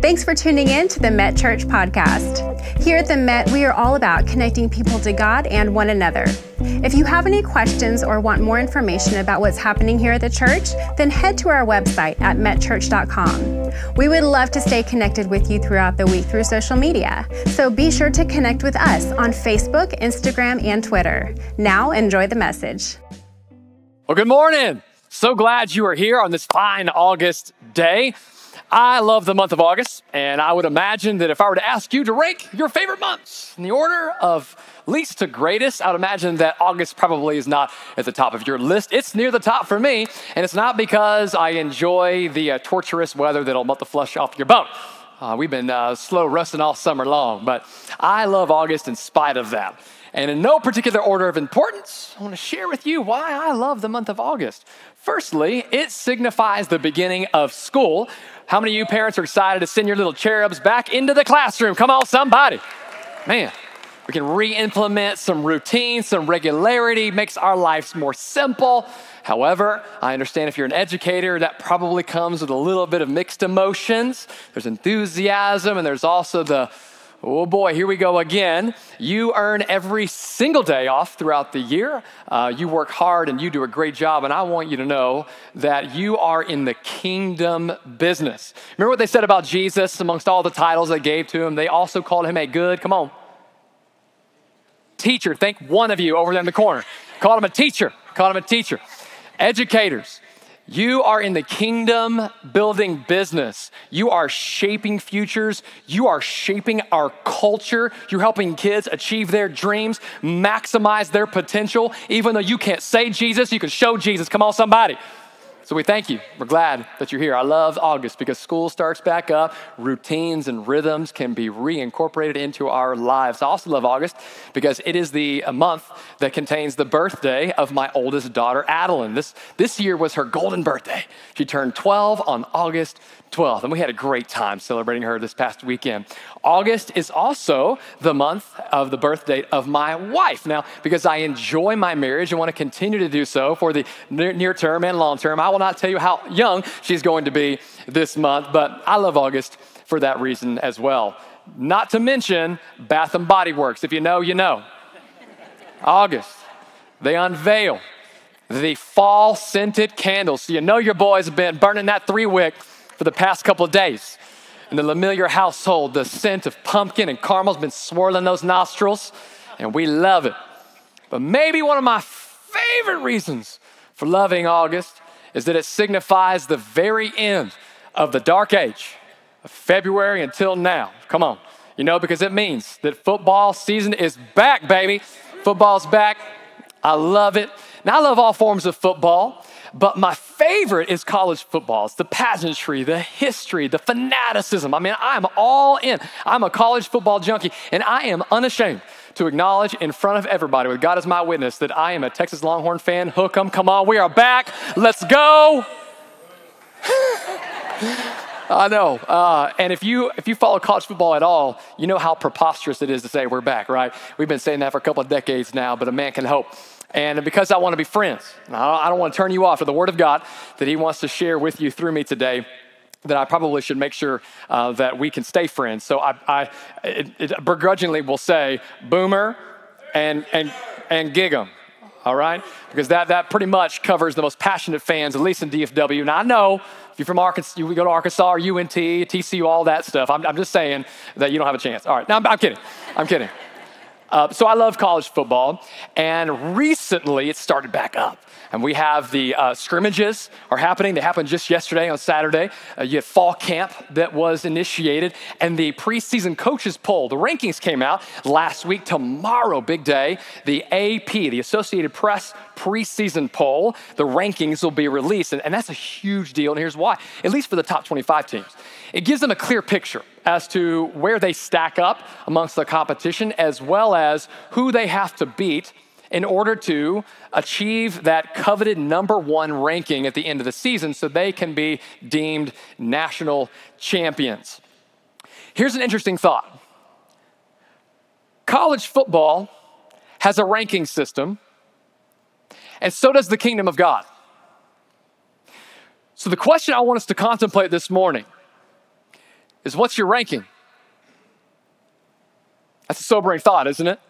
Thanks for tuning in to the Met Church podcast. Here at the Met, we are all about connecting people to God and one another. If you have any questions or want more information about what's happening here at the church, then head to our website at metchurch.com. We would love to stay connected with you throughout the week through social media, so be sure to connect with us on Facebook, Instagram, and Twitter. Now, enjoy the message. Well, good morning. So glad you are here on this fine August day. I love the month of August, and I would imagine that if I were to ask you to rank your favorite months in the order of least to greatest, I would imagine that August probably is not at the top of your list. It's near the top for me, and it's not because I enjoy the uh, torturous weather that'll melt the flesh off your bone. Uh, we've been uh, slow rusting all summer long, but I love August in spite of that. And in no particular order of importance, I want to share with you why I love the month of August. Firstly, it signifies the beginning of school. How many of you parents are excited to send your little cherubs back into the classroom? Come on, somebody. Man, we can re implement some routine, some regularity, makes our lives more simple. However, I understand if you're an educator, that probably comes with a little bit of mixed emotions. There's enthusiasm, and there's also the Oh boy, here we go again. You earn every single day off throughout the year. Uh, you work hard and you do a great job, and I want you to know that you are in the kingdom business. Remember what they said about Jesus amongst all the titles they gave to him? They also called him a good, come on, teacher. Thank one of you over there in the corner. Called him a teacher. Called him a teacher. Educators. You are in the kingdom building business. You are shaping futures. You are shaping our culture. You're helping kids achieve their dreams, maximize their potential. Even though you can't say Jesus, you can show Jesus. Come on, somebody. So we thank you. We're glad that you're here. I love August because school starts back up. Routines and rhythms can be reincorporated into our lives. I also love August because it is the month that contains the birthday of my oldest daughter, Adeline. This, this year was her golden birthday. She turned 12 on August 12th, and we had a great time celebrating her this past weekend. August is also the month of the birth date of my wife. Now, because I enjoy my marriage and want to continue to do so for the near term and long term, I will not tell you how young she's going to be this month, but I love August for that reason as well. Not to mention Bath and Body Works. If you know, you know. August, they unveil the fall scented candles. So you know your boys been burning that three wick for the past couple of days. In the Lemillier household, the scent of pumpkin and caramel has been swirling those nostrils, and we love it. But maybe one of my favorite reasons for loving August is that it signifies the very end of the dark age of February until now. Come on. You know, because it means that football season is back, baby. Football's back. I love it. Now, I love all forms of football. But my favorite is college football. It's the pageantry, the history, the fanaticism. I mean, I'm all in. I'm a college football junkie, and I am unashamed to acknowledge in front of everybody, with God as my witness, that I am a Texas Longhorn fan. Hook 'em, come on, we are back. Let's go. I know. Uh, and if you if you follow college football at all, you know how preposterous it is to say we're back, right? We've been saying that for a couple of decades now, but a man can hope. And because I want to be friends, I don't want to turn you off to the Word of God that He wants to share with you through me today that I probably should make sure uh, that we can stay friends. So I, I it, it begrudgingly will say boomer and, and, and gig'em, all right? Because that, that pretty much covers the most passionate fans, at least in DFW. Now I know if you're from Arkansas, you go to Arkansas or UNT, TCU, all that stuff. I'm, I'm just saying that you don't have a chance. All right, now I'm, I'm kidding. I'm kidding. Uh, so I love college football, and recently it started back up. And we have the uh, scrimmages are happening. They happened just yesterday on Saturday. Uh, you had fall camp that was initiated, and the preseason coaches poll. The rankings came out last week. Tomorrow, big day. The AP, the Associated Press preseason poll. The rankings will be released, and, and that's a huge deal. And here's why: at least for the top 25 teams. It gives them a clear picture as to where they stack up amongst the competition, as well as who they have to beat in order to achieve that coveted number one ranking at the end of the season so they can be deemed national champions. Here's an interesting thought college football has a ranking system, and so does the kingdom of God. So, the question I want us to contemplate this morning is what's your ranking? That's a sobering thought, isn't it?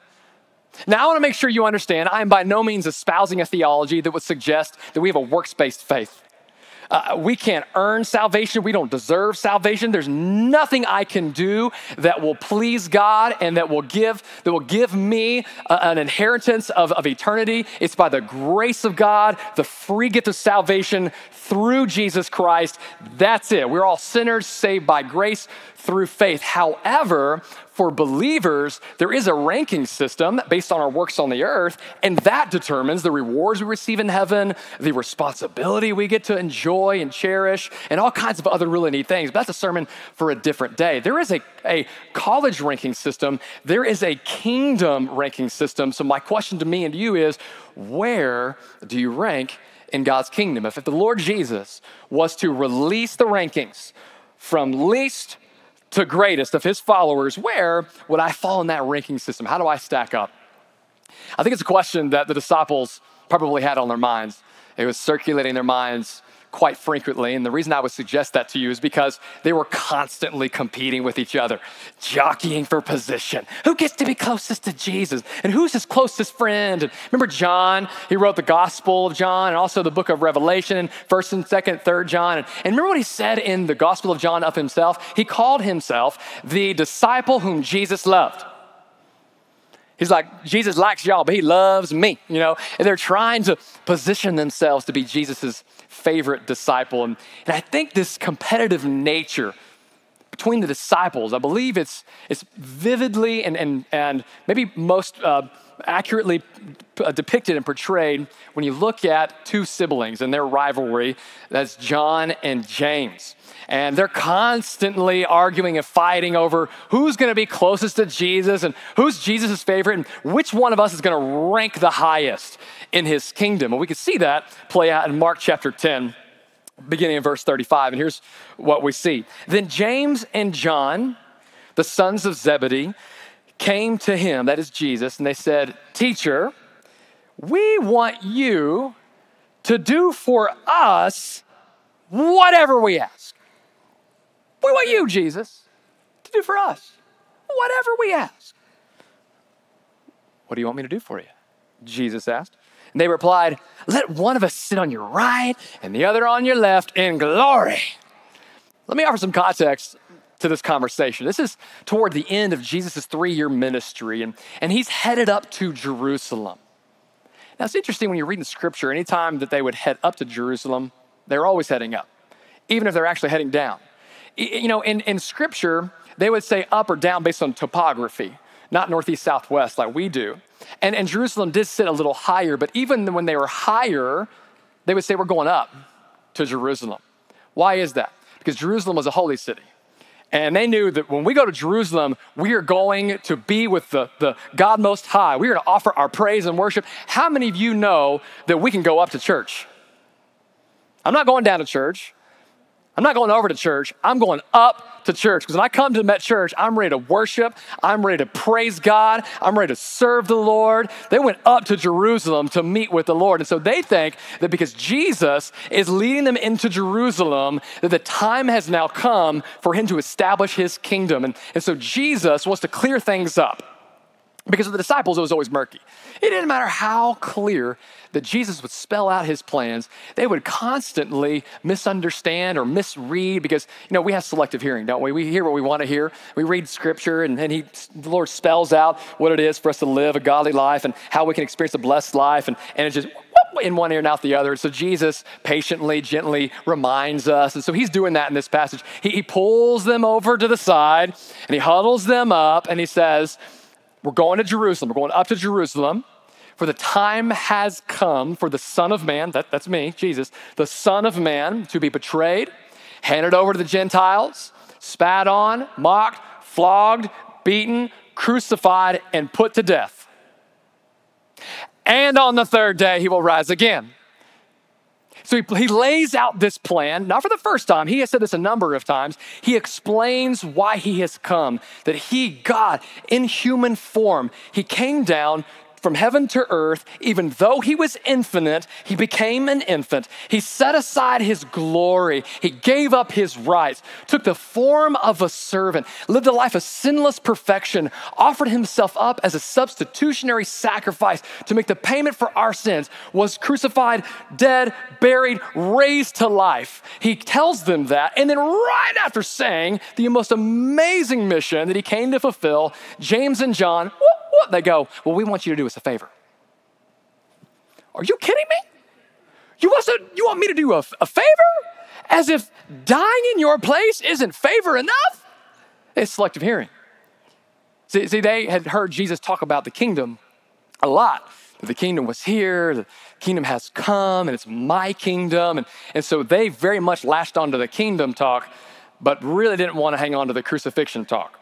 Now, I want to make sure you understand I am by no means espousing a theology that would suggest that we have a works based faith. Uh, we can't earn salvation. We don't deserve salvation. There's nothing I can do that will please God and that will give that will give me a, an inheritance of, of eternity. It's by the grace of God, the free gift of salvation through Jesus Christ. That's it. We're all sinners saved by grace through faith. However, for believers, there is a ranking system based on our works on the earth, and that determines the rewards we receive in heaven, the responsibility we get to enjoy and cherish, and all kinds of other really neat things. But that's a sermon for a different day. There is a, a college ranking system, there is a kingdom ranking system. So, my question to me and to you is where do you rank in God's kingdom? If, if the Lord Jesus was to release the rankings from least to greatest of his followers, where would I fall in that ranking system? How do I stack up? I think it's a question that the disciples probably had on their minds. It was circulating their minds quite frequently. And the reason I would suggest that to you is because they were constantly competing with each other, jockeying for position. Who gets to be closest to Jesus? And who's his closest friend? And remember John? He wrote the Gospel of John and also the book of Revelation, 1st and 2nd, 3rd John. And, and remember what he said in the Gospel of John of himself? He called himself the disciple whom Jesus loved. He's like, Jesus likes y'all, but he loves me, you know? And they're trying to position themselves to be Jesus's favorite disciple. And, and I think this competitive nature between the disciples, I believe it's, it's vividly and, and, and maybe most uh, accurately uh, depicted and portrayed when you look at two siblings and their rivalry. That's John and James. And they're constantly arguing and fighting over who's going to be closest to Jesus and who's Jesus' favorite and which one of us is going to rank the highest in his kingdom. And we can see that play out in Mark chapter 10, beginning in verse 35. And here's what we see. Then James and John, the sons of Zebedee, came to him, that is Jesus, and they said, Teacher, we want you to do for us whatever we ask. We want you, Jesus, to do for us whatever we ask. What do you want me to do for you? Jesus asked. And they replied, Let one of us sit on your right and the other on your left in glory. Let me offer some context to this conversation. This is toward the end of Jesus' three year ministry, and, and he's headed up to Jerusalem. Now, it's interesting when you read in scripture, anytime that they would head up to Jerusalem, they're always heading up, even if they're actually heading down. You know, in, in scripture, they would say up or down based on topography, not northeast, southwest like we do. And, and Jerusalem did sit a little higher, but even when they were higher, they would say, We're going up to Jerusalem. Why is that? Because Jerusalem was a holy city. And they knew that when we go to Jerusalem, we are going to be with the, the God Most High. We are going to offer our praise and worship. How many of you know that we can go up to church? I'm not going down to church. I'm not going over to church. I'm going up to church because when I come to Met Church, I'm ready to worship. I'm ready to praise God. I'm ready to serve the Lord. They went up to Jerusalem to meet with the Lord. And so they think that because Jesus is leading them into Jerusalem, that the time has now come for him to establish his kingdom. And, and so Jesus wants to clear things up. Because of the disciples, it was always murky. It didn't matter how clear that Jesus would spell out his plans, they would constantly misunderstand or misread because, you know, we have selective hearing, don't we? We hear what we want to hear. We read scripture and then he, the Lord spells out what it is for us to live a godly life and how we can experience a blessed life. And, and it's just in one ear and out the other. So Jesus patiently, gently reminds us. And so he's doing that in this passage. He, he pulls them over to the side and he huddles them up and he says, we're going to Jerusalem. We're going up to Jerusalem. For the time has come for the Son of Man, that, that's me, Jesus, the Son of Man to be betrayed, handed over to the Gentiles, spat on, mocked, flogged, beaten, crucified, and put to death. And on the third day, he will rise again. So he, he lays out this plan, not for the first time. He has said this a number of times. He explains why he has come, that he, God, in human form, he came down from heaven to earth, even though he was infinite, he became an infant. He set aside his glory. He gave up his rights, took the form of a servant, lived a life of sinless perfection, offered himself up as a substitutionary sacrifice to make the payment for our sins, was crucified, dead, buried, raised to life. He tells them that. And then, right after saying the most amazing mission that he came to fulfill, James and John, what? They go, Well, we want you to do us a favor. Are you kidding me? You want, to, you want me to do a, a favor? As if dying in your place isn't favor enough? It's selective hearing. See, see, they had heard Jesus talk about the kingdom a lot. The kingdom was here, the kingdom has come, and it's my kingdom. And, and so they very much latched onto the kingdom talk, but really didn't want to hang on to the crucifixion talk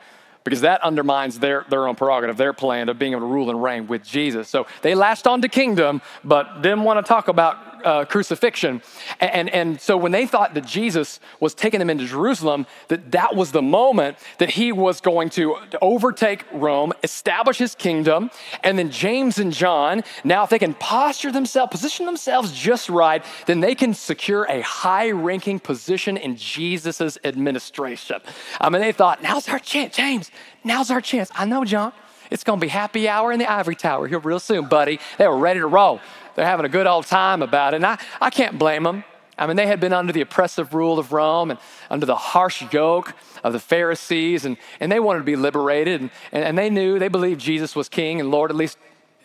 because that undermines their, their own prerogative, their plan of being able to rule and reign with Jesus. So they latched on to kingdom, but didn't want to talk about uh, crucifixion. And, and, and so when they thought that Jesus was taking them into Jerusalem, that that was the moment that he was going to overtake Rome, establish his kingdom. And then James and John, now if they can posture themselves, position themselves just right, then they can secure a high ranking position in Jesus' administration. I mean, they thought, now's our chance, James, now's our chance. I know, John. It's going to be happy hour in the ivory tower here real soon, buddy. They were ready to roll. They're having a good old time about it. And I, I can't blame them. I mean, they had been under the oppressive rule of Rome and under the harsh yoke of the Pharisees, and, and they wanted to be liberated. And, and, and they knew, they believed Jesus was king and Lord, at least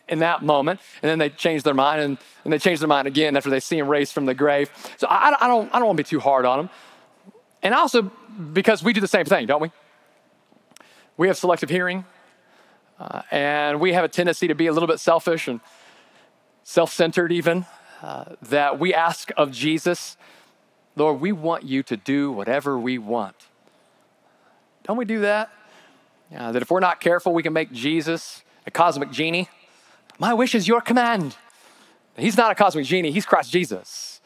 in that moment. And then they changed their mind, and, and they changed their mind again after they see him raised from the grave. So I, I, don't, I don't want to be too hard on them. And also, because we do the same thing, don't we? We have selective hearing, uh, and we have a tendency to be a little bit selfish and self centered, even, uh, that we ask of Jesus, Lord, we want you to do whatever we want. Don't we do that? Uh, that if we're not careful, we can make Jesus a cosmic genie. My wish is your command. He's not a cosmic genie, he's Christ Jesus.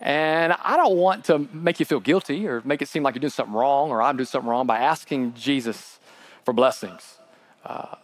And I don't want to make you feel guilty or make it seem like you're doing something wrong or I'm doing something wrong by asking Jesus for blessings. Uh,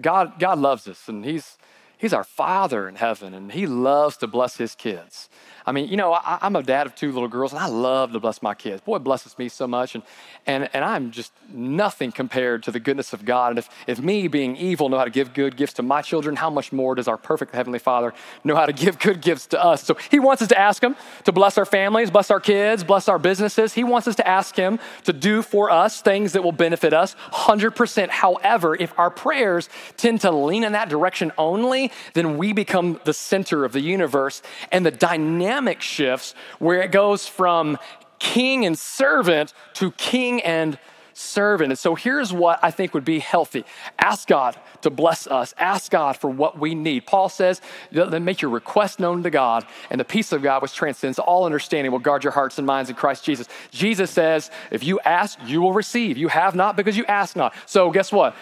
God, God loves us and he's, He's our Father in heaven, and He loves to bless His kids. I mean, you know, I, am a dad of two little girls, and I love to bless my kids. Boy, blesses me so much, and, and, and I'm just nothing compared to the goodness of God. And if, if me, being evil, know how to give good gifts to my children, how much more does our perfect Heavenly Father know how to give good gifts to us? So He wants us to ask Him to bless our families, bless our kids, bless our businesses. He wants us to ask Him to do for us things that will benefit us 100%. However, if our prayers tend to lean in that direction only, then we become the center of the universe, and the dynamic dynamic shifts where it goes from king and servant to king and servant. And so here's what I think would be healthy ask God to bless us, ask God for what we need. Paul says, then make your request known to God, and the peace of God, which transcends all understanding, will guard your hearts and minds in Christ Jesus. Jesus says, if you ask, you will receive. You have not because you ask not. So guess what?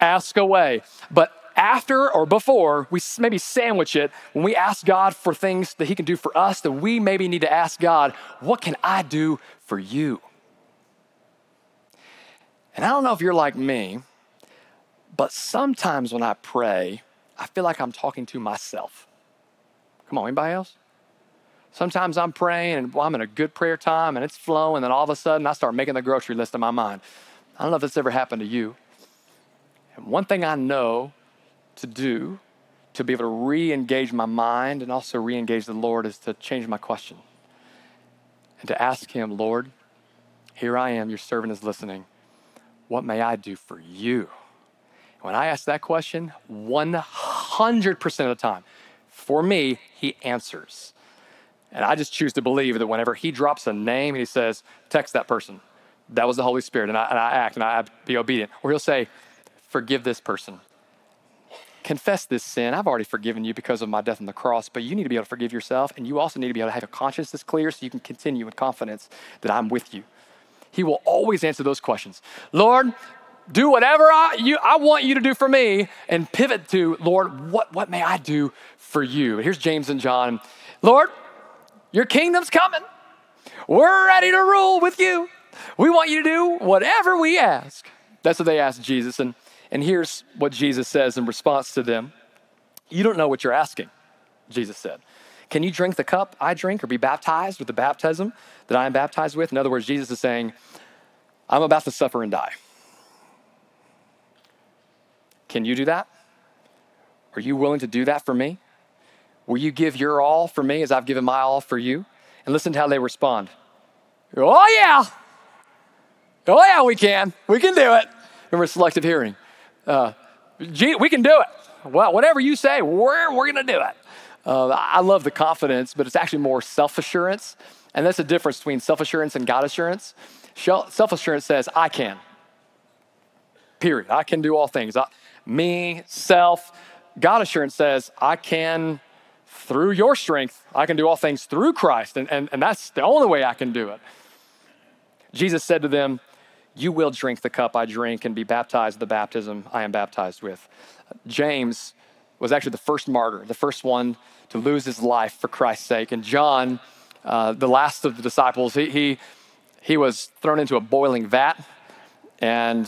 Ask away. But after or before we maybe sandwich it when we ask God for things that He can do for us, that we maybe need to ask God, What can I do for you? And I don't know if you're like me, but sometimes when I pray, I feel like I'm talking to myself. Come on, anybody else? Sometimes I'm praying and well, I'm in a good prayer time and it's flowing, and then all of a sudden I start making the grocery list in my mind. I don't know if this ever happened to you. And one thing I know to do to be able to re engage my mind and also re engage the Lord is to change my question and to ask Him, Lord, here I am, your servant is listening. What may I do for you? When I ask that question, 100% of the time, for me, He answers. And I just choose to believe that whenever He drops a name and He says, text that person, that was the Holy Spirit, and I, and I act and I be obedient. Or He'll say, forgive this person confess this sin. I've already forgiven you because of my death on the cross, but you need to be able to forgive yourself, and you also need to be able to have a conscience that's clear so you can continue with confidence that I'm with you. He will always answer those questions. Lord, do whatever I, you, I want you to do for me, and pivot to, Lord, what, what may I do for you? Here's James and John. Lord, your kingdom's coming. We're ready to rule with you. We want you to do whatever we ask. That's what they asked Jesus. And And here's what Jesus says in response to them You don't know what you're asking, Jesus said. Can you drink the cup I drink or be baptized with the baptism that I am baptized with? In other words, Jesus is saying, I'm about to suffer and die. Can you do that? Are you willing to do that for me? Will you give your all for me as I've given my all for you? And listen to how they respond. Oh, yeah. Oh, yeah, we can. We can do it. Remember selective hearing. Uh, we can do it. Well, whatever you say, we're, we're going to do it. Uh, I love the confidence, but it's actually more self assurance. And that's the difference between self assurance and God assurance. Self assurance says, I can. Period. I can do all things. I, me, self. God assurance says, I can through your strength. I can do all things through Christ. And, and, and that's the only way I can do it. Jesus said to them, You will drink the cup I drink and be baptized with the baptism I am baptized with. James was actually the first martyr, the first one to lose his life for Christ's sake. And John, uh, the last of the disciples, he, he, he was thrown into a boiling vat and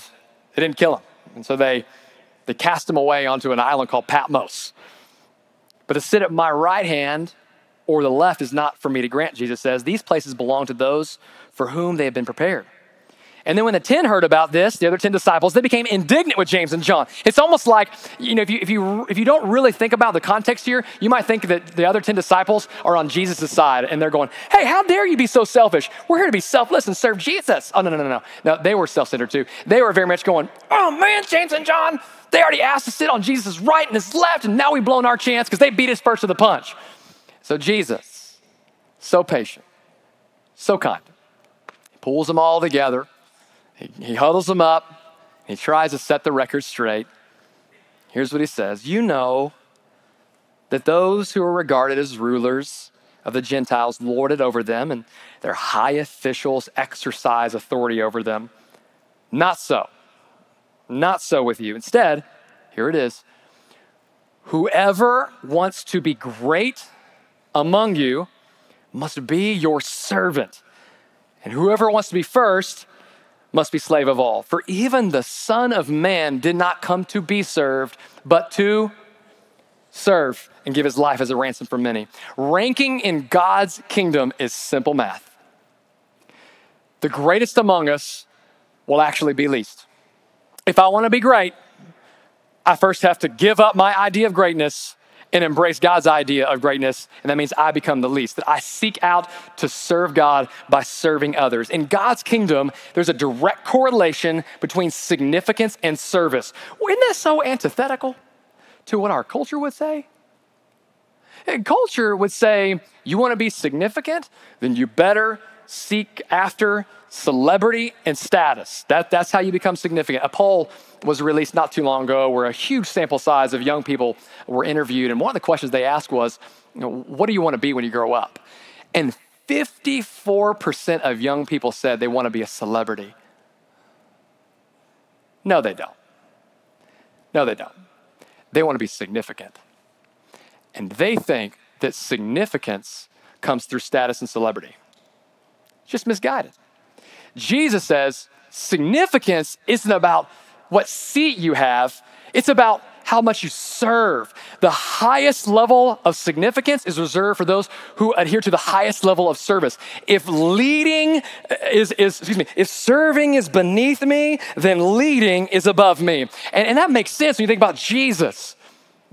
it didn't kill him. And so they, they cast him away onto an island called Patmos. But to sit at my right hand or the left is not for me to grant, Jesus says. These places belong to those for whom they have been prepared. And then when the 10 heard about this, the other 10 disciples, they became indignant with James and John. It's almost like, you know, if you, if you, if you don't really think about the context here, you might think that the other 10 disciples are on Jesus' side and they're going, hey, how dare you be so selfish? We're here to be selfless and serve Jesus. Oh, no, no, no, no. No, they were self centered too. They were very much going, oh man, James and John, they already asked to sit on Jesus' right and his left, and now we've blown our chance because they beat us first to the punch. So Jesus, so patient, so kind, pulls them all together he, huddles them up. He tries to set the record straight. Here's what he says You know that those who are regarded as rulers of the Gentiles lord it over them, and their high officials exercise authority over them. Not so. Not so with you. Instead, here it is whoever wants to be great among you must be your servant. And whoever wants to be first must be slave of all. For even the Son of Man did not come to be served, but to serve and give his life as a ransom for many. Ranking in God's kingdom is simple math. The greatest among us will actually be least. If I want to be great, I first have to give up my idea of greatness and embrace God's idea of greatness. And that means I become the least, that I seek out to serve God by serving others. In God's kingdom, there's a direct correlation between significance and service. Isn't that so antithetical to what our culture would say? And culture would say, you want to be significant? Then you better seek after celebrity and status. That, that's how you become significant. A poll was released not too long ago where a huge sample size of young people were interviewed. And one of the questions they asked was, you know, What do you want to be when you grow up? And 54% of young people said they want to be a celebrity. No, they don't. No, they don't. They want to be significant. And they think that significance comes through status and celebrity. just misguided. Jesus says significance isn't about what seat you have, it's about how much you serve. The highest level of significance is reserved for those who adhere to the highest level of service. If leading is, is excuse me, if serving is beneath me, then leading is above me. And, and that makes sense when you think about Jesus,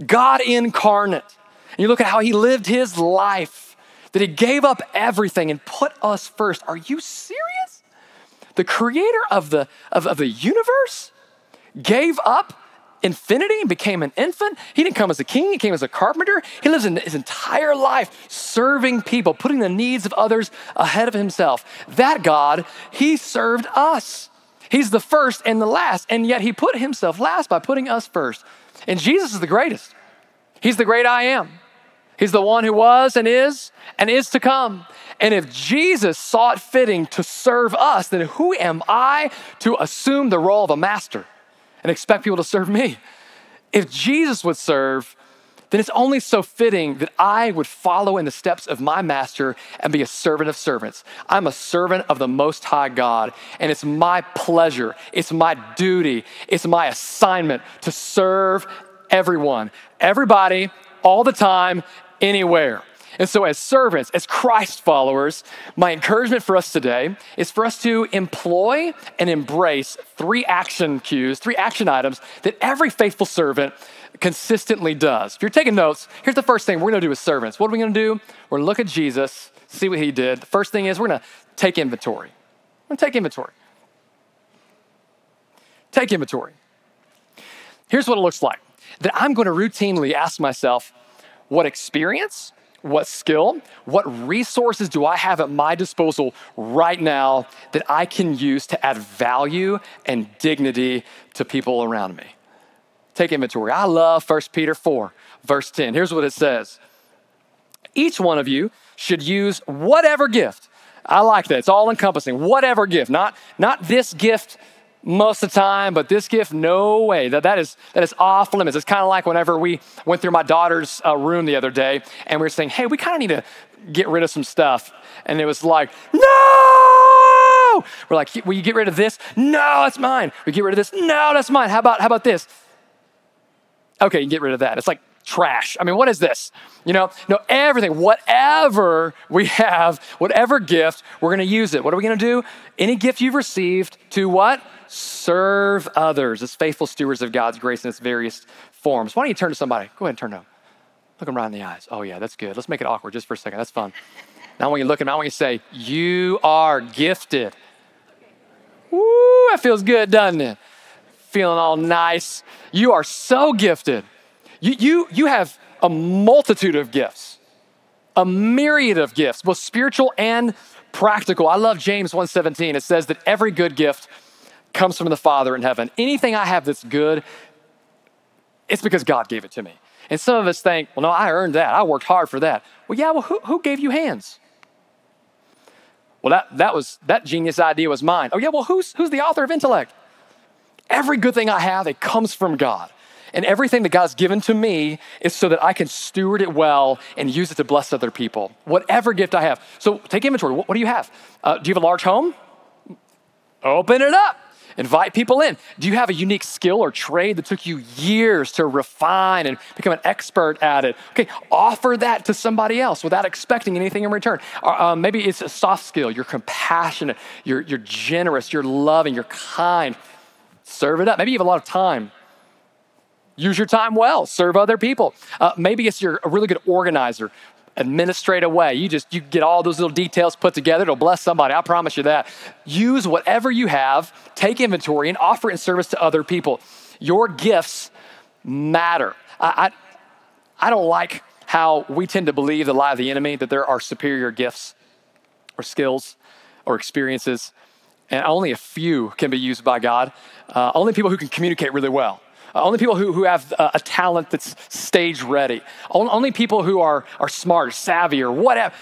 God incarnate. And you look at how he lived his life, that he gave up everything and put us first. Are you serious? The creator of the, of, of the universe gave up infinity and became an infant. He didn't come as a king, he came as a carpenter. He lives in his entire life serving people, putting the needs of others ahead of himself. That God, he served us. He's the first and the last, and yet he put himself last by putting us first. And Jesus is the greatest. He's the great I am. He's the one who was and is and is to come. And if Jesus saw it fitting to serve us, then who am I to assume the role of a master? and expect people to serve me. If Jesus would serve, then it's only so fitting that I would follow in the steps of my master and be a servant of servants. I'm a servant of the Most High God, and it's my pleasure, it's my duty, it's my assignment to serve everyone, everybody, all the time, anywhere. And so, as servants, as Christ followers, my encouragement for us today is for us to employ and embrace three action cues, three action items that every faithful servant consistently does. If you're taking notes, here's the first thing we're gonna do as servants. What are we gonna do? We're gonna look at Jesus, see what he did. The first thing is we're gonna take inventory. We're gonna take inventory. Take inventory. Here's what it looks like that I'm gonna routinely ask myself, what experience, what skill, what resources do I have at my disposal right now that I can use to add value and dignity to people around me? Take inventory. I love 1 Peter 4, verse 10. Here's what it says Each one of you should use whatever gift. I like that. It's all encompassing. Whatever gift, not, not this gift most of the time, but this gift, no way. That, that, is, that is off limits. It's kind of like whenever we went through my daughter's uh, room the other day and we were saying, hey, we kind of need to get rid of some stuff. And it was like, no! We're like, will you get rid of this? No, that's mine. We get rid of this? No, that's mine. How about, how about this? Okay, you get rid of that. It's like trash. I mean, what is this? You know, no, everything, whatever we have, whatever gift, we're going to use it. What are we going to do? Any gift you've received to what? Serve others as faithful stewards of God's grace in its various forms. Why don't you turn to somebody? Go ahead and turn to them. Look them right in the eyes. Oh, yeah, that's good. Let's make it awkward just for a second. That's fun. Now, when you look at them, I want you to say, You are gifted. Woo, that feels good, doesn't it? Feeling all nice. You are so gifted. You, you, you have a multitude of gifts, a myriad of gifts, both spiritual and practical. I love James 1:17. It says that every good gift comes from the Father in heaven. Anything I have that's good, it's because God gave it to me. And some of us think, well, no, I earned that. I worked hard for that. Well, yeah, well, who, who gave you hands? Well, that, that was that genius idea was mine. Oh, yeah, well, who's who's the author of intellect? Every good thing I have, it comes from God. And everything that God's given to me is so that I can steward it well and use it to bless other people. Whatever gift I have. So take inventory. What, what do you have? Uh, do you have a large home? Open it up. Invite people in. Do you have a unique skill or trade that took you years to refine and become an expert at it? Okay, offer that to somebody else without expecting anything in return. Or, um, maybe it's a soft skill. You're compassionate, you're, you're generous, you're loving, you're kind. Serve it up. Maybe you have a lot of time Use your time well, serve other people. Uh, maybe it's you're a really good organizer, administrate away. You just you get all those little details put together. It'll bless somebody. I promise you that. Use whatever you have, take inventory, and offer it in service to other people. Your gifts matter. I, I, I don't like how we tend to believe the lie of the enemy that there are superior gifts or skills or experiences, and only a few can be used by God. Uh, only people who can communicate really well uh, only people who, who have a, a talent that's stage ready. Only, people who are, are smart, savvy, or whatever.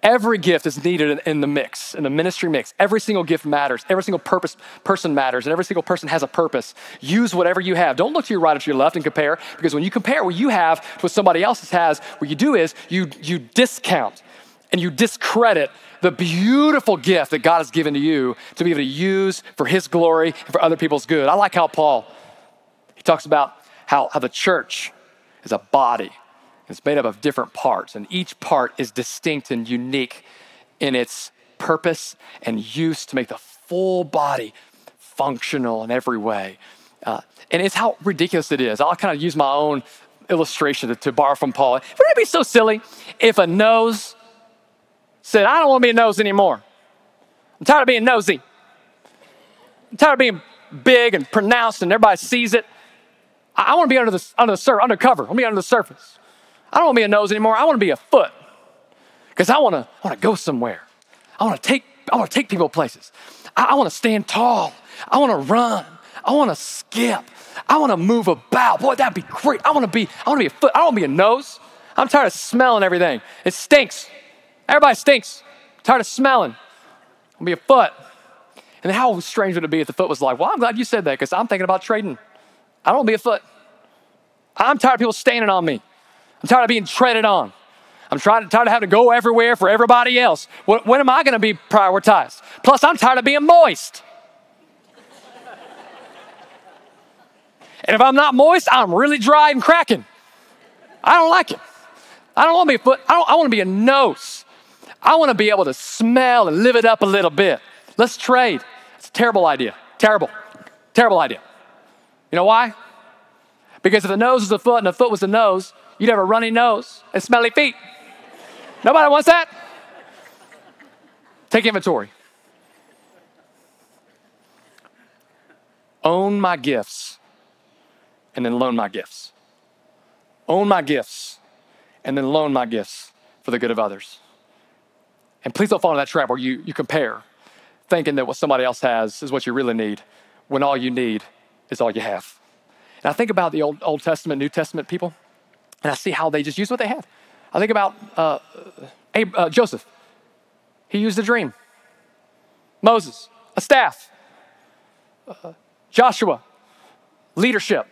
Every gift is needed in, in, the mix, in the ministry mix. Every single gift matters. Every single purpose, person matters, and every single person has a purpose. Use whatever you have. Don't look to your right or to your left and compare, because when you compare what you have to what somebody else has, what you do is you, you discount and you discredit the beautiful gift that God has given to you to be able to use for His glory and for other people's good. I like how Paul talks about how, how the church is a body. It's made up of different parts, and each part is distinct and unique in its purpose and use to make the full body functional in every way. Uh, and it's how ridiculous it is. I'll kind of use my own illustration to, to borrow from Paul. Wouldn't it be so silly if a nose said, I don't want to be a nose anymore? I'm tired of being nosy. I'm tired of being big and pronounced and everybody sees it. I, I want to be under the, under the sur- undercover. I want to be under the surface. I don't want to be a nose anymore. I want to be a foot because I want to want to go somewhere. I want to take I want to take people places. I, I want to stand tall. I want to run. I want to skip. I want to move about. Boy, that'd be great. I want to be I want to be a foot. I don't want to be a nose. I'm tired of smelling everything. It stinks. Everybody stinks. I'm tired of smelling. I'll be a foot. And how strange would it be if the foot was like, well, I'm glad you said that because I'm thinking about trading. I don't want to be a foot. I'm tired of people standing on me. I'm tired of being treaded on. I'm trying, tired of having to go everywhere for everybody else. When, when am I going to be prioritized? Plus, I'm tired of being moist. and if I'm not moist, I'm really dry and cracking. I don't like it. I don't want to be a foot. I, I want to be a nose. I want to be able to smell and live it up a little bit. Let's trade. It's a terrible idea. Terrible. Terrible idea. You know why? Because if the nose was the foot and the foot was the nose, you'd have a runny nose and smelly feet. Nobody wants that. Take inventory. Own my gifts and then loan my gifts. Own my gifts and then loan my gifts for the good of others. And please don't fall into that trap where you, you compare, thinking that what somebody else has is what you really need, when all you need is all you have. And I think about the Old, Old Testament, New Testament people, and I see how they just use what they had. I think about uh, Ab- uh, Joseph. He used a dream. Moses, a staff. Uh, Joshua, leadership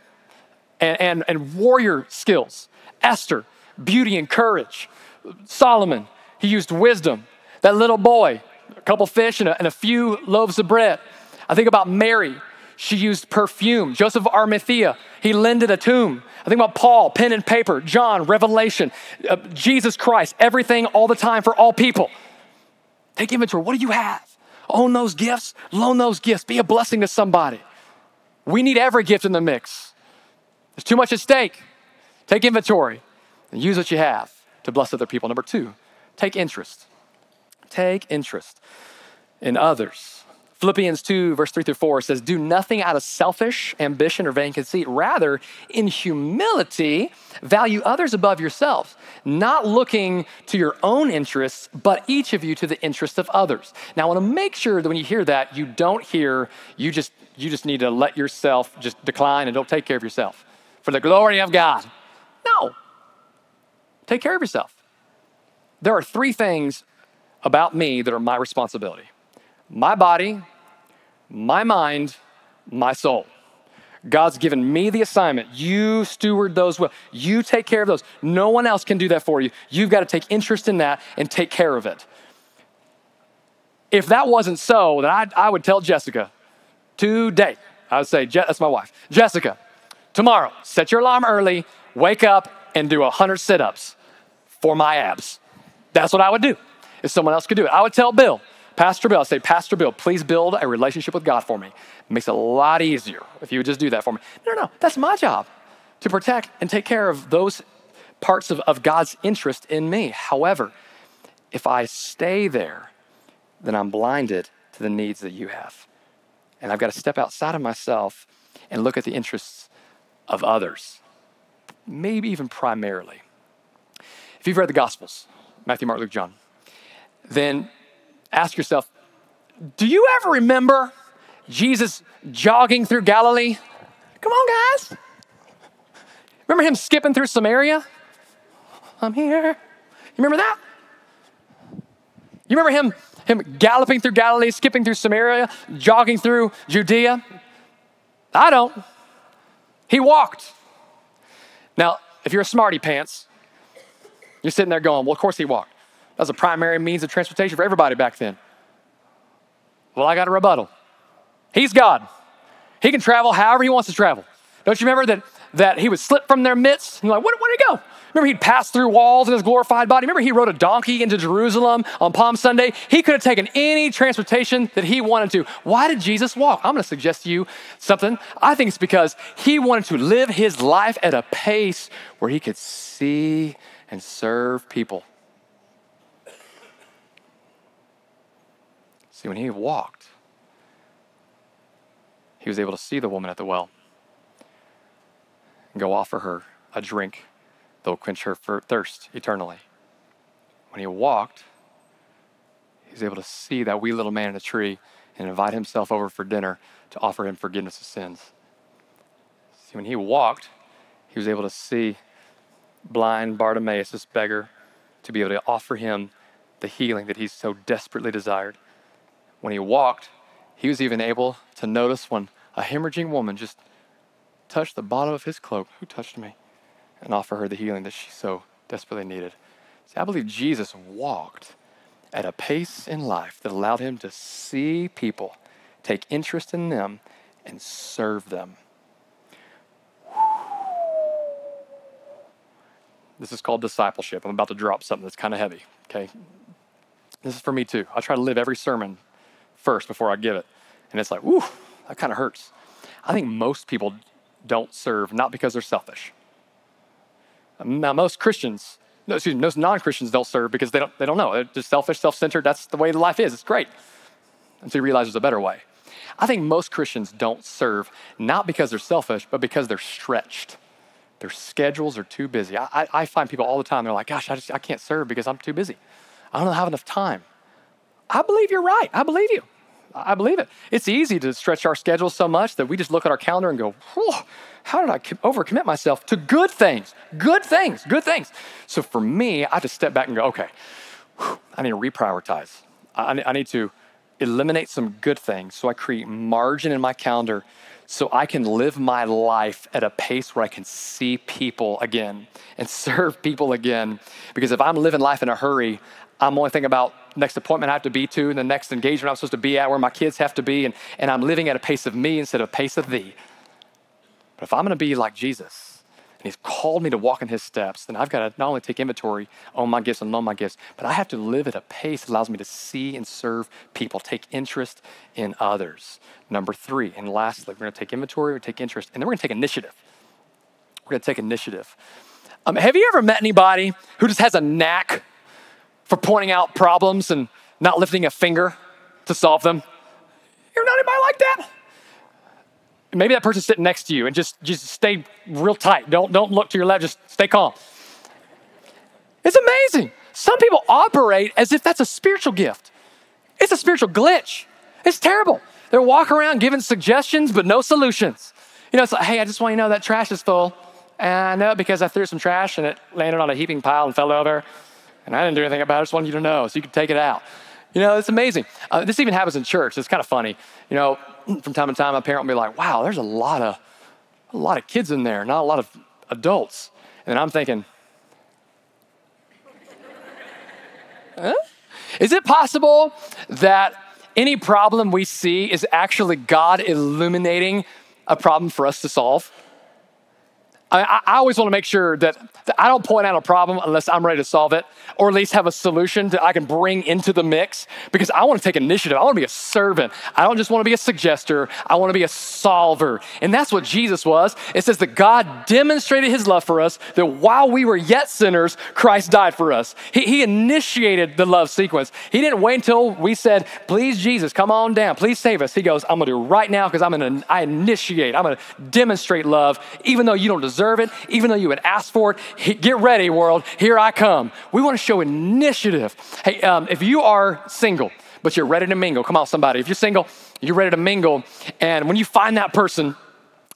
and, and, and warrior skills. Esther, beauty and courage. Solomon, he used wisdom. That little boy, a couple fish and a, and a few loaves of bread. I think about Mary, she used perfume. Joseph of Arimathea, he lended a tomb. I think about Paul, pen and paper. John, revelation. Uh, Jesus Christ, everything all the time for all people. Take inventory. What do you have? Own those gifts, loan those gifts, be a blessing to somebody. We need every gift in the mix. There's too much at stake. Take inventory and use what you have to bless other people. Number two, take interest. Take interest in others. Philippians 2, verse 3 through 4 says, Do nothing out of selfish ambition or vain conceit. Rather, in humility, value others above yourselves, not looking to your own interests, but each of you to the interest of others. Now, I want to make sure that when you hear that, you don't hear, you just, you just need to let yourself just decline and don't take care of yourself for the glory of God. No. Take care of yourself. There are three things about me that are my responsibility my body, my mind, my soul. God's given me the assignment. You steward those well. You take care of those. No one else can do that for you. You've got to take interest in that and take care of it. If that wasn't so, then I, I would tell Jessica today, I would say, that's my wife, Jessica, tomorrow, set your alarm early, wake up, and do 100 sit ups for my abs. That's what I would do if someone else could do it. I would tell Bill, Pastor Bill, I say, Pastor Bill, please build a relationship with God for me. It makes it a lot easier if you would just do that for me. No, no, that's my job to protect and take care of those parts of, of God's interest in me. However, if I stay there, then I'm blinded to the needs that you have. And I've got to step outside of myself and look at the interests of others, maybe even primarily. If you've read the Gospels, Matthew, Mark, Luke, John, then ask yourself do you ever remember Jesus jogging through Galilee? Come on, guys. Remember him skipping through Samaria? I'm here. You remember that? You remember him, him galloping through Galilee, skipping through Samaria, jogging through Judea? I don't. He walked. Now, if you're a smarty pants, you're sitting there going, well, of course he walked. That was a primary means of transportation for everybody back then. Well, I got a rebuttal. He's God. He can travel however he wants to travel. Don't you remember that, that he would slip from their midst? And like, where, where'd he go? Remember he'd pass through walls in his glorified body? Remember he rode a donkey into Jerusalem on Palm Sunday? He could have taken any transportation that he wanted to. Why did Jesus walk? I'm going to suggest to you something. I think it's because he wanted to live his life at a pace where he could see and serve people. See, when he walked, he was able to see the woman at the well and go offer her a drink that will quench her thirst eternally. When he walked, he was able to see that wee little man in a tree and invite himself over for dinner to offer him forgiveness of sins. See, when he walked, he was able to see blind Bartimaeus, this beggar, to be able to offer him the healing that he so desperately desired when he walked, he was even able to notice when a hemorrhaging woman just touched the bottom of his cloak. Who touched me? and offer her the healing that she so desperately needed. See, I believe Jesus walked at a pace in life that allowed him to see people, take interest in them, and serve them. This is called discipleship. I'm about to drop something that's kind of heavy, okay? This is for me too. I try to live every sermon first before I give it. And it's like, whew, that kind of hurts. I think most people don't serve not because they're selfish. Now, most Christians, no, excuse me, most non-Christians don't serve because they don't, they don't know. They're just selfish, self-centered. That's the way life is. It's great. Until you realize there's a better way. I think most Christians don't serve not because they're selfish, but because they're stretched. Their schedules are too busy. I, I, I find people all the time, they're like, gosh, I, just, I can't serve because I'm too busy. I don't have enough time. I believe you're right. I believe you. I believe it. It's easy to stretch our schedule so much that we just look at our calendar and go, how did I overcommit myself to good things? Good things, good things. So for me, I have to step back and go, okay, I need to reprioritize. I need to eliminate some good things so I create margin in my calendar so I can live my life at a pace where I can see people again and serve people again. Because if I'm living life in a hurry, I'm only thinking about next appointment I have to be to, and the next engagement I'm supposed to be at, where my kids have to be, and, and I'm living at a pace of me instead of a pace of thee. But if I'm gonna be like Jesus, and he's called me to walk in his steps, then I've got to not only take inventory on my gifts and know my gifts, but I have to live at a pace that allows me to see and serve people, take interest in others. Number three, and lastly, we're gonna take inventory, we take interest, and then we're gonna take initiative. We're gonna take initiative. Um, have you ever met anybody who just has a knack for pointing out problems and not lifting a finger to solve them? You're not anybody like that? Maybe that person's sitting next to you and just, just stay real tight. Don't, don't look to your left, just stay calm. It's amazing. Some people operate as if that's a spiritual gift. It's a spiritual glitch. It's terrible. They're walking around giving suggestions, but no solutions. You know, it's like, hey, I just want you to know that trash is full. And I know because I threw some trash and it landed on a heaping pile and fell over. And I didn't do anything about it. I just wanted you to know so you could take it out. You know, it's amazing. Uh, this even happens in church. It's kind of funny. You know, from time to time, a parent will be like, wow, there's a lot of, a lot of kids in there, not a lot of adults. And I'm thinking, huh? Is it possible that any problem we see is actually God illuminating a problem for us to solve? I, I, always want to make sure that, that, I don't point out a problem unless I'm ready to solve it, or at least have a solution that I can bring into the mix because I want to take initiative. I want to be a servant. I don't just want to be a suggester, I want to be a solver. And that's what Jesus was. It says that God demonstrated his love for us, that while we were yet sinners, Christ died for us. He, he initiated the love sequence. He didn't wait until we said, Please, Jesus, come on down, please save us. He goes, I'm going to do it right now because I'm going to I initiate, I'm going to demonstrate love, even though you don't deserve deserve it, even though you would ask for it. Get ready, world. Here I come. We want to show initiative. Hey, um, if you are single, but you're ready to mingle, come on, somebody. If you're single, you're ready to mingle, and when you find that person,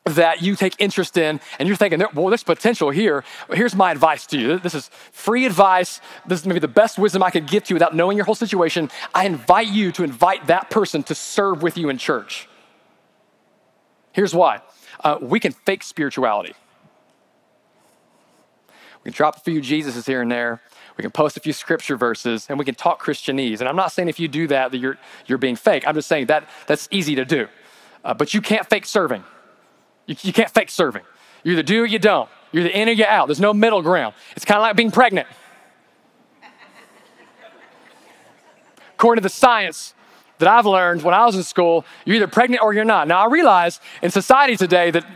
that you take interest in and you're thinking, well, there's potential here. Here's my advice to you. This is free advice. This is maybe the best wisdom I could give to you without knowing your whole situation. I invite you to invite that person to serve with you in church. Here's why uh, we can fake spirituality. We can drop a few Jesuses here and there. We can post a few scripture verses and we can talk Christianese. And I'm not saying if you do that that you're, you're being fake. I'm just saying that that's easy to do. Uh, but you can't fake serving. You, you can't fake serving. You either do or you don't. You're either in or you're out. There's no middle ground. It's kind of like being pregnant. According to the science that I've learned when I was in school, you're either pregnant or you're not. Now, I realize in society today that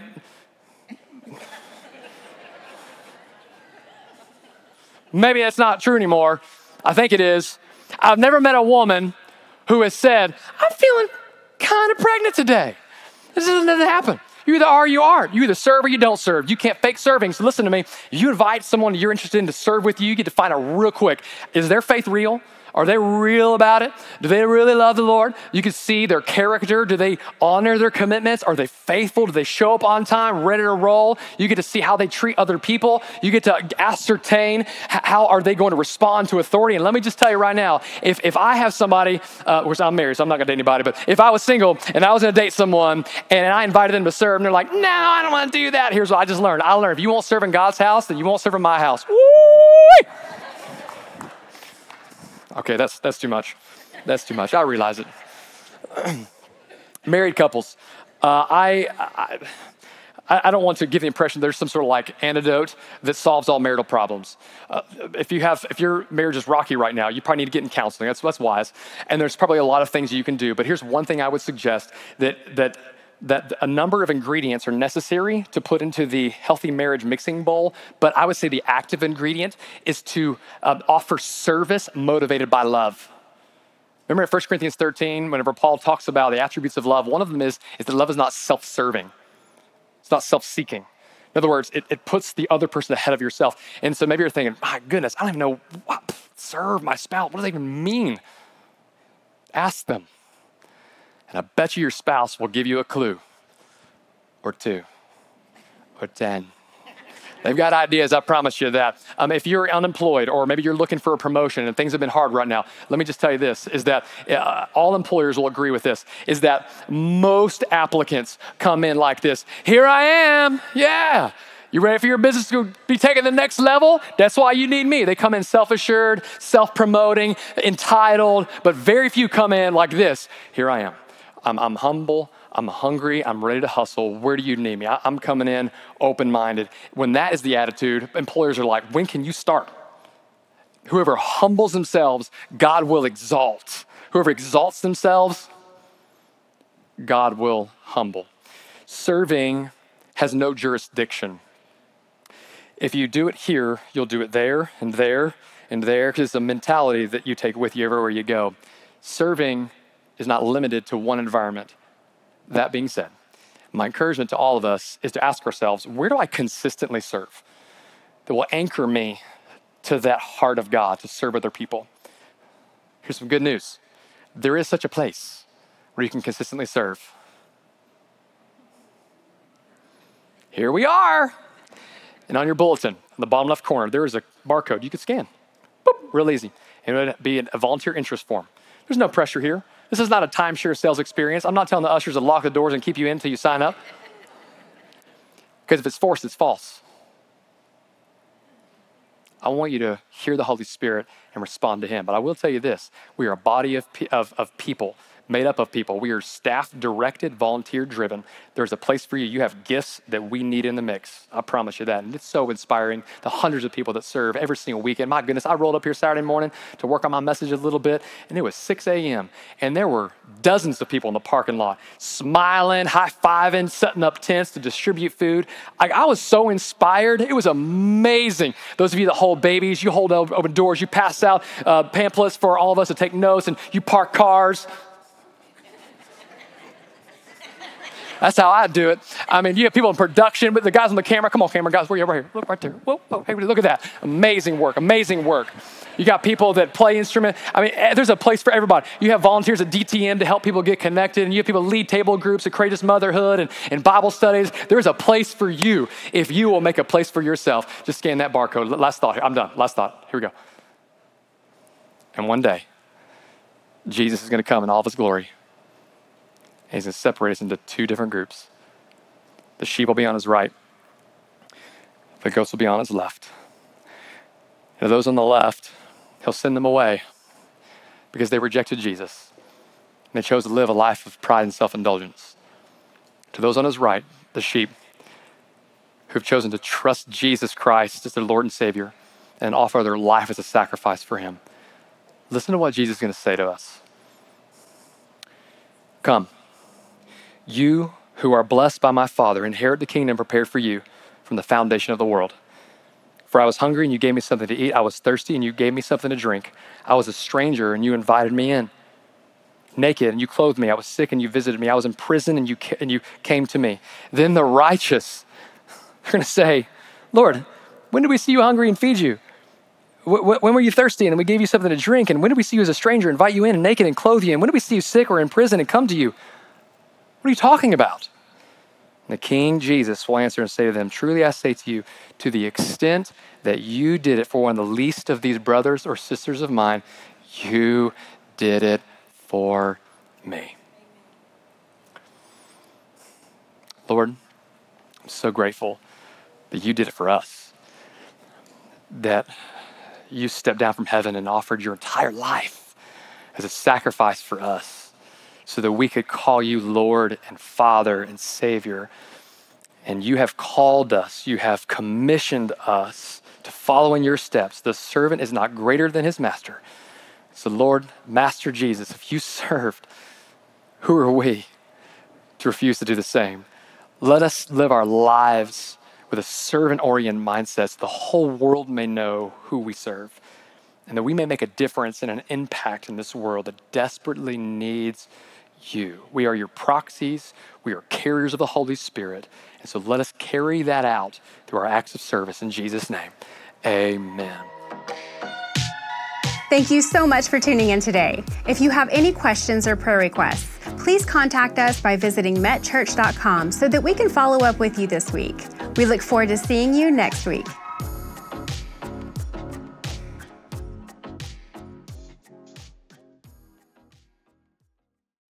Maybe that's not true anymore. I think it is. I've never met a woman who has said, I'm feeling kind of pregnant today. This doesn't happen. You either are or you aren't. You either serve or you don't serve. You can't fake serving. So listen to me. You invite someone you're interested in to serve with you, you get to find out real quick is their faith real? Are they real about it? Do they really love the Lord? You can see their character. Do they honor their commitments? Are they faithful? Do they show up on time, ready to roll? You get to see how they treat other people. You get to ascertain how are they going to respond to authority. And let me just tell you right now, if, if I have somebody, uh, which I'm married, so I'm not going to date anybody, but if I was single and I was going to date someone and I invited them to serve and they're like, no, I don't want to do that. Here's what I just learned. I learned if you won't serve in God's house, then you won't serve in my house. Woo! Okay, that's, that's too much. That's too much. I realize it. Married couples. Uh, I, I, I don't want to give the impression there's some sort of like antidote that solves all marital problems. Uh, if you have, if your marriage is rocky right now, you probably need to get in counseling. That's, that's wise. And there's probably a lot of things you can do. But here's one thing I would suggest that, that that a number of ingredients are necessary to put into the healthy marriage mixing bowl, but I would say the active ingredient is to uh, offer service motivated by love. Remember in 1 Corinthians 13, whenever Paul talks about the attributes of love, one of them is, is that love is not self serving, it's not self seeking. In other words, it, it puts the other person ahead of yourself. And so maybe you're thinking, my goodness, I don't even know what, serve my spouse. What does that even mean? Ask them. And I bet you your spouse will give you a clue or two or 10. They've got ideas, I promise you that. Um, if you're unemployed or maybe you're looking for a promotion and things have been hard right now, let me just tell you this is that uh, all employers will agree with this is that most applicants come in like this Here I am, yeah. You ready for your business to be taken to the next level? That's why you need me. They come in self assured, self promoting, entitled, but very few come in like this Here I am. I'm, I'm humble. I'm hungry. I'm ready to hustle. Where do you need me? I, I'm coming in open minded. When that is the attitude, employers are like, when can you start? Whoever humbles themselves, God will exalt. Whoever exalts themselves, God will humble. Serving has no jurisdiction. If you do it here, you'll do it there and there and there because it's a mentality that you take with you everywhere you go. Serving is not limited to one environment. That being said, my encouragement to all of us is to ask ourselves where do I consistently serve that will anchor me to that heart of God to serve other people? Here's some good news there is such a place where you can consistently serve. Here we are. And on your bulletin, in the bottom left corner, there is a barcode you could scan. Boop, real easy. It would be a volunteer interest form. There's no pressure here. This is not a timeshare sales experience. I'm not telling the ushers to lock the doors and keep you in until you sign up. Because if it's forced, it's false. I want you to hear the Holy Spirit and respond to Him. But I will tell you this we are a body of, of, of people made up of people. We are staff directed, volunteer driven. There's a place for you. You have gifts that we need in the mix. I promise you that. And it's so inspiring. The hundreds of people that serve every single weekend. My goodness, I rolled up here Saturday morning to work on my message a little bit, and it was 6 a.m. And there were dozens of people in the parking lot smiling, high fiving, setting up tents to distribute food. I, I was so inspired. It was amazing. Those of you that hold babies, you hold open doors, you pass out uh, pamphlets for all of us to take notes, and you park cars. That's how I do it. I mean, you have people in production, but the guys on the camera, come on, camera guys, where are you? Right here. Look right there. Whoa, whoa, hey, look at that. Amazing work, amazing work. You got people that play instrument. I mean, eh, there's a place for everybody. You have volunteers at DTM to help people get connected, and you have people lead table groups at Courageous Motherhood and, and Bible studies. There's a place for you if you will make a place for yourself. Just scan that barcode. Last thought. Here. I'm done. Last thought. Here we go. And one day, Jesus is going to come in all of his glory and he's going to separate us into two different groups. The sheep will be on his right, the goats will be on his left. And those on the left, he'll send them away because they rejected Jesus. And they chose to live a life of pride and self indulgence. To those on his right, the sheep, who've chosen to trust Jesus Christ as their Lord and Savior and offer their life as a sacrifice for him. Listen to what Jesus is going to say to us. Come. You who are blessed by my Father inherit the kingdom prepared for you from the foundation of the world. For I was hungry and you gave me something to eat. I was thirsty and you gave me something to drink. I was a stranger and you invited me in. Naked and you clothed me. I was sick and you visited me. I was in prison and you, and you came to me. Then the righteous are going to say, Lord, when did we see you hungry and feed you? When were you thirsty and we gave you something to drink? And when did we see you as a stranger, invite you in and naked and clothe you? And when did we see you sick or in prison and come to you? What are you talking about? And the King Jesus will answer and say to them, Truly I say to you, to the extent that you did it for one of the least of these brothers or sisters of mine, you did it for me. Lord, I'm so grateful that you did it for us. That you stepped down from heaven and offered your entire life as a sacrifice for us so that we could call you Lord and Father and Savior. And you have called us, you have commissioned us to follow in your steps. The servant is not greater than his master. So, Lord, Master Jesus, if you served, who are we to refuse to do the same? Let us live our lives with a servant oriented mindset so the whole world may know who we serve and that we may make a difference and an impact in this world that desperately needs you. We are your proxies, we are carriers of the Holy Spirit. And so let us carry that out through our acts of service in Jesus' name. Amen. Thank you so much for tuning in today. If you have any questions or prayer requests, please contact us by visiting metchurch.com so that we can follow up with you this week. We look forward to seeing you next week.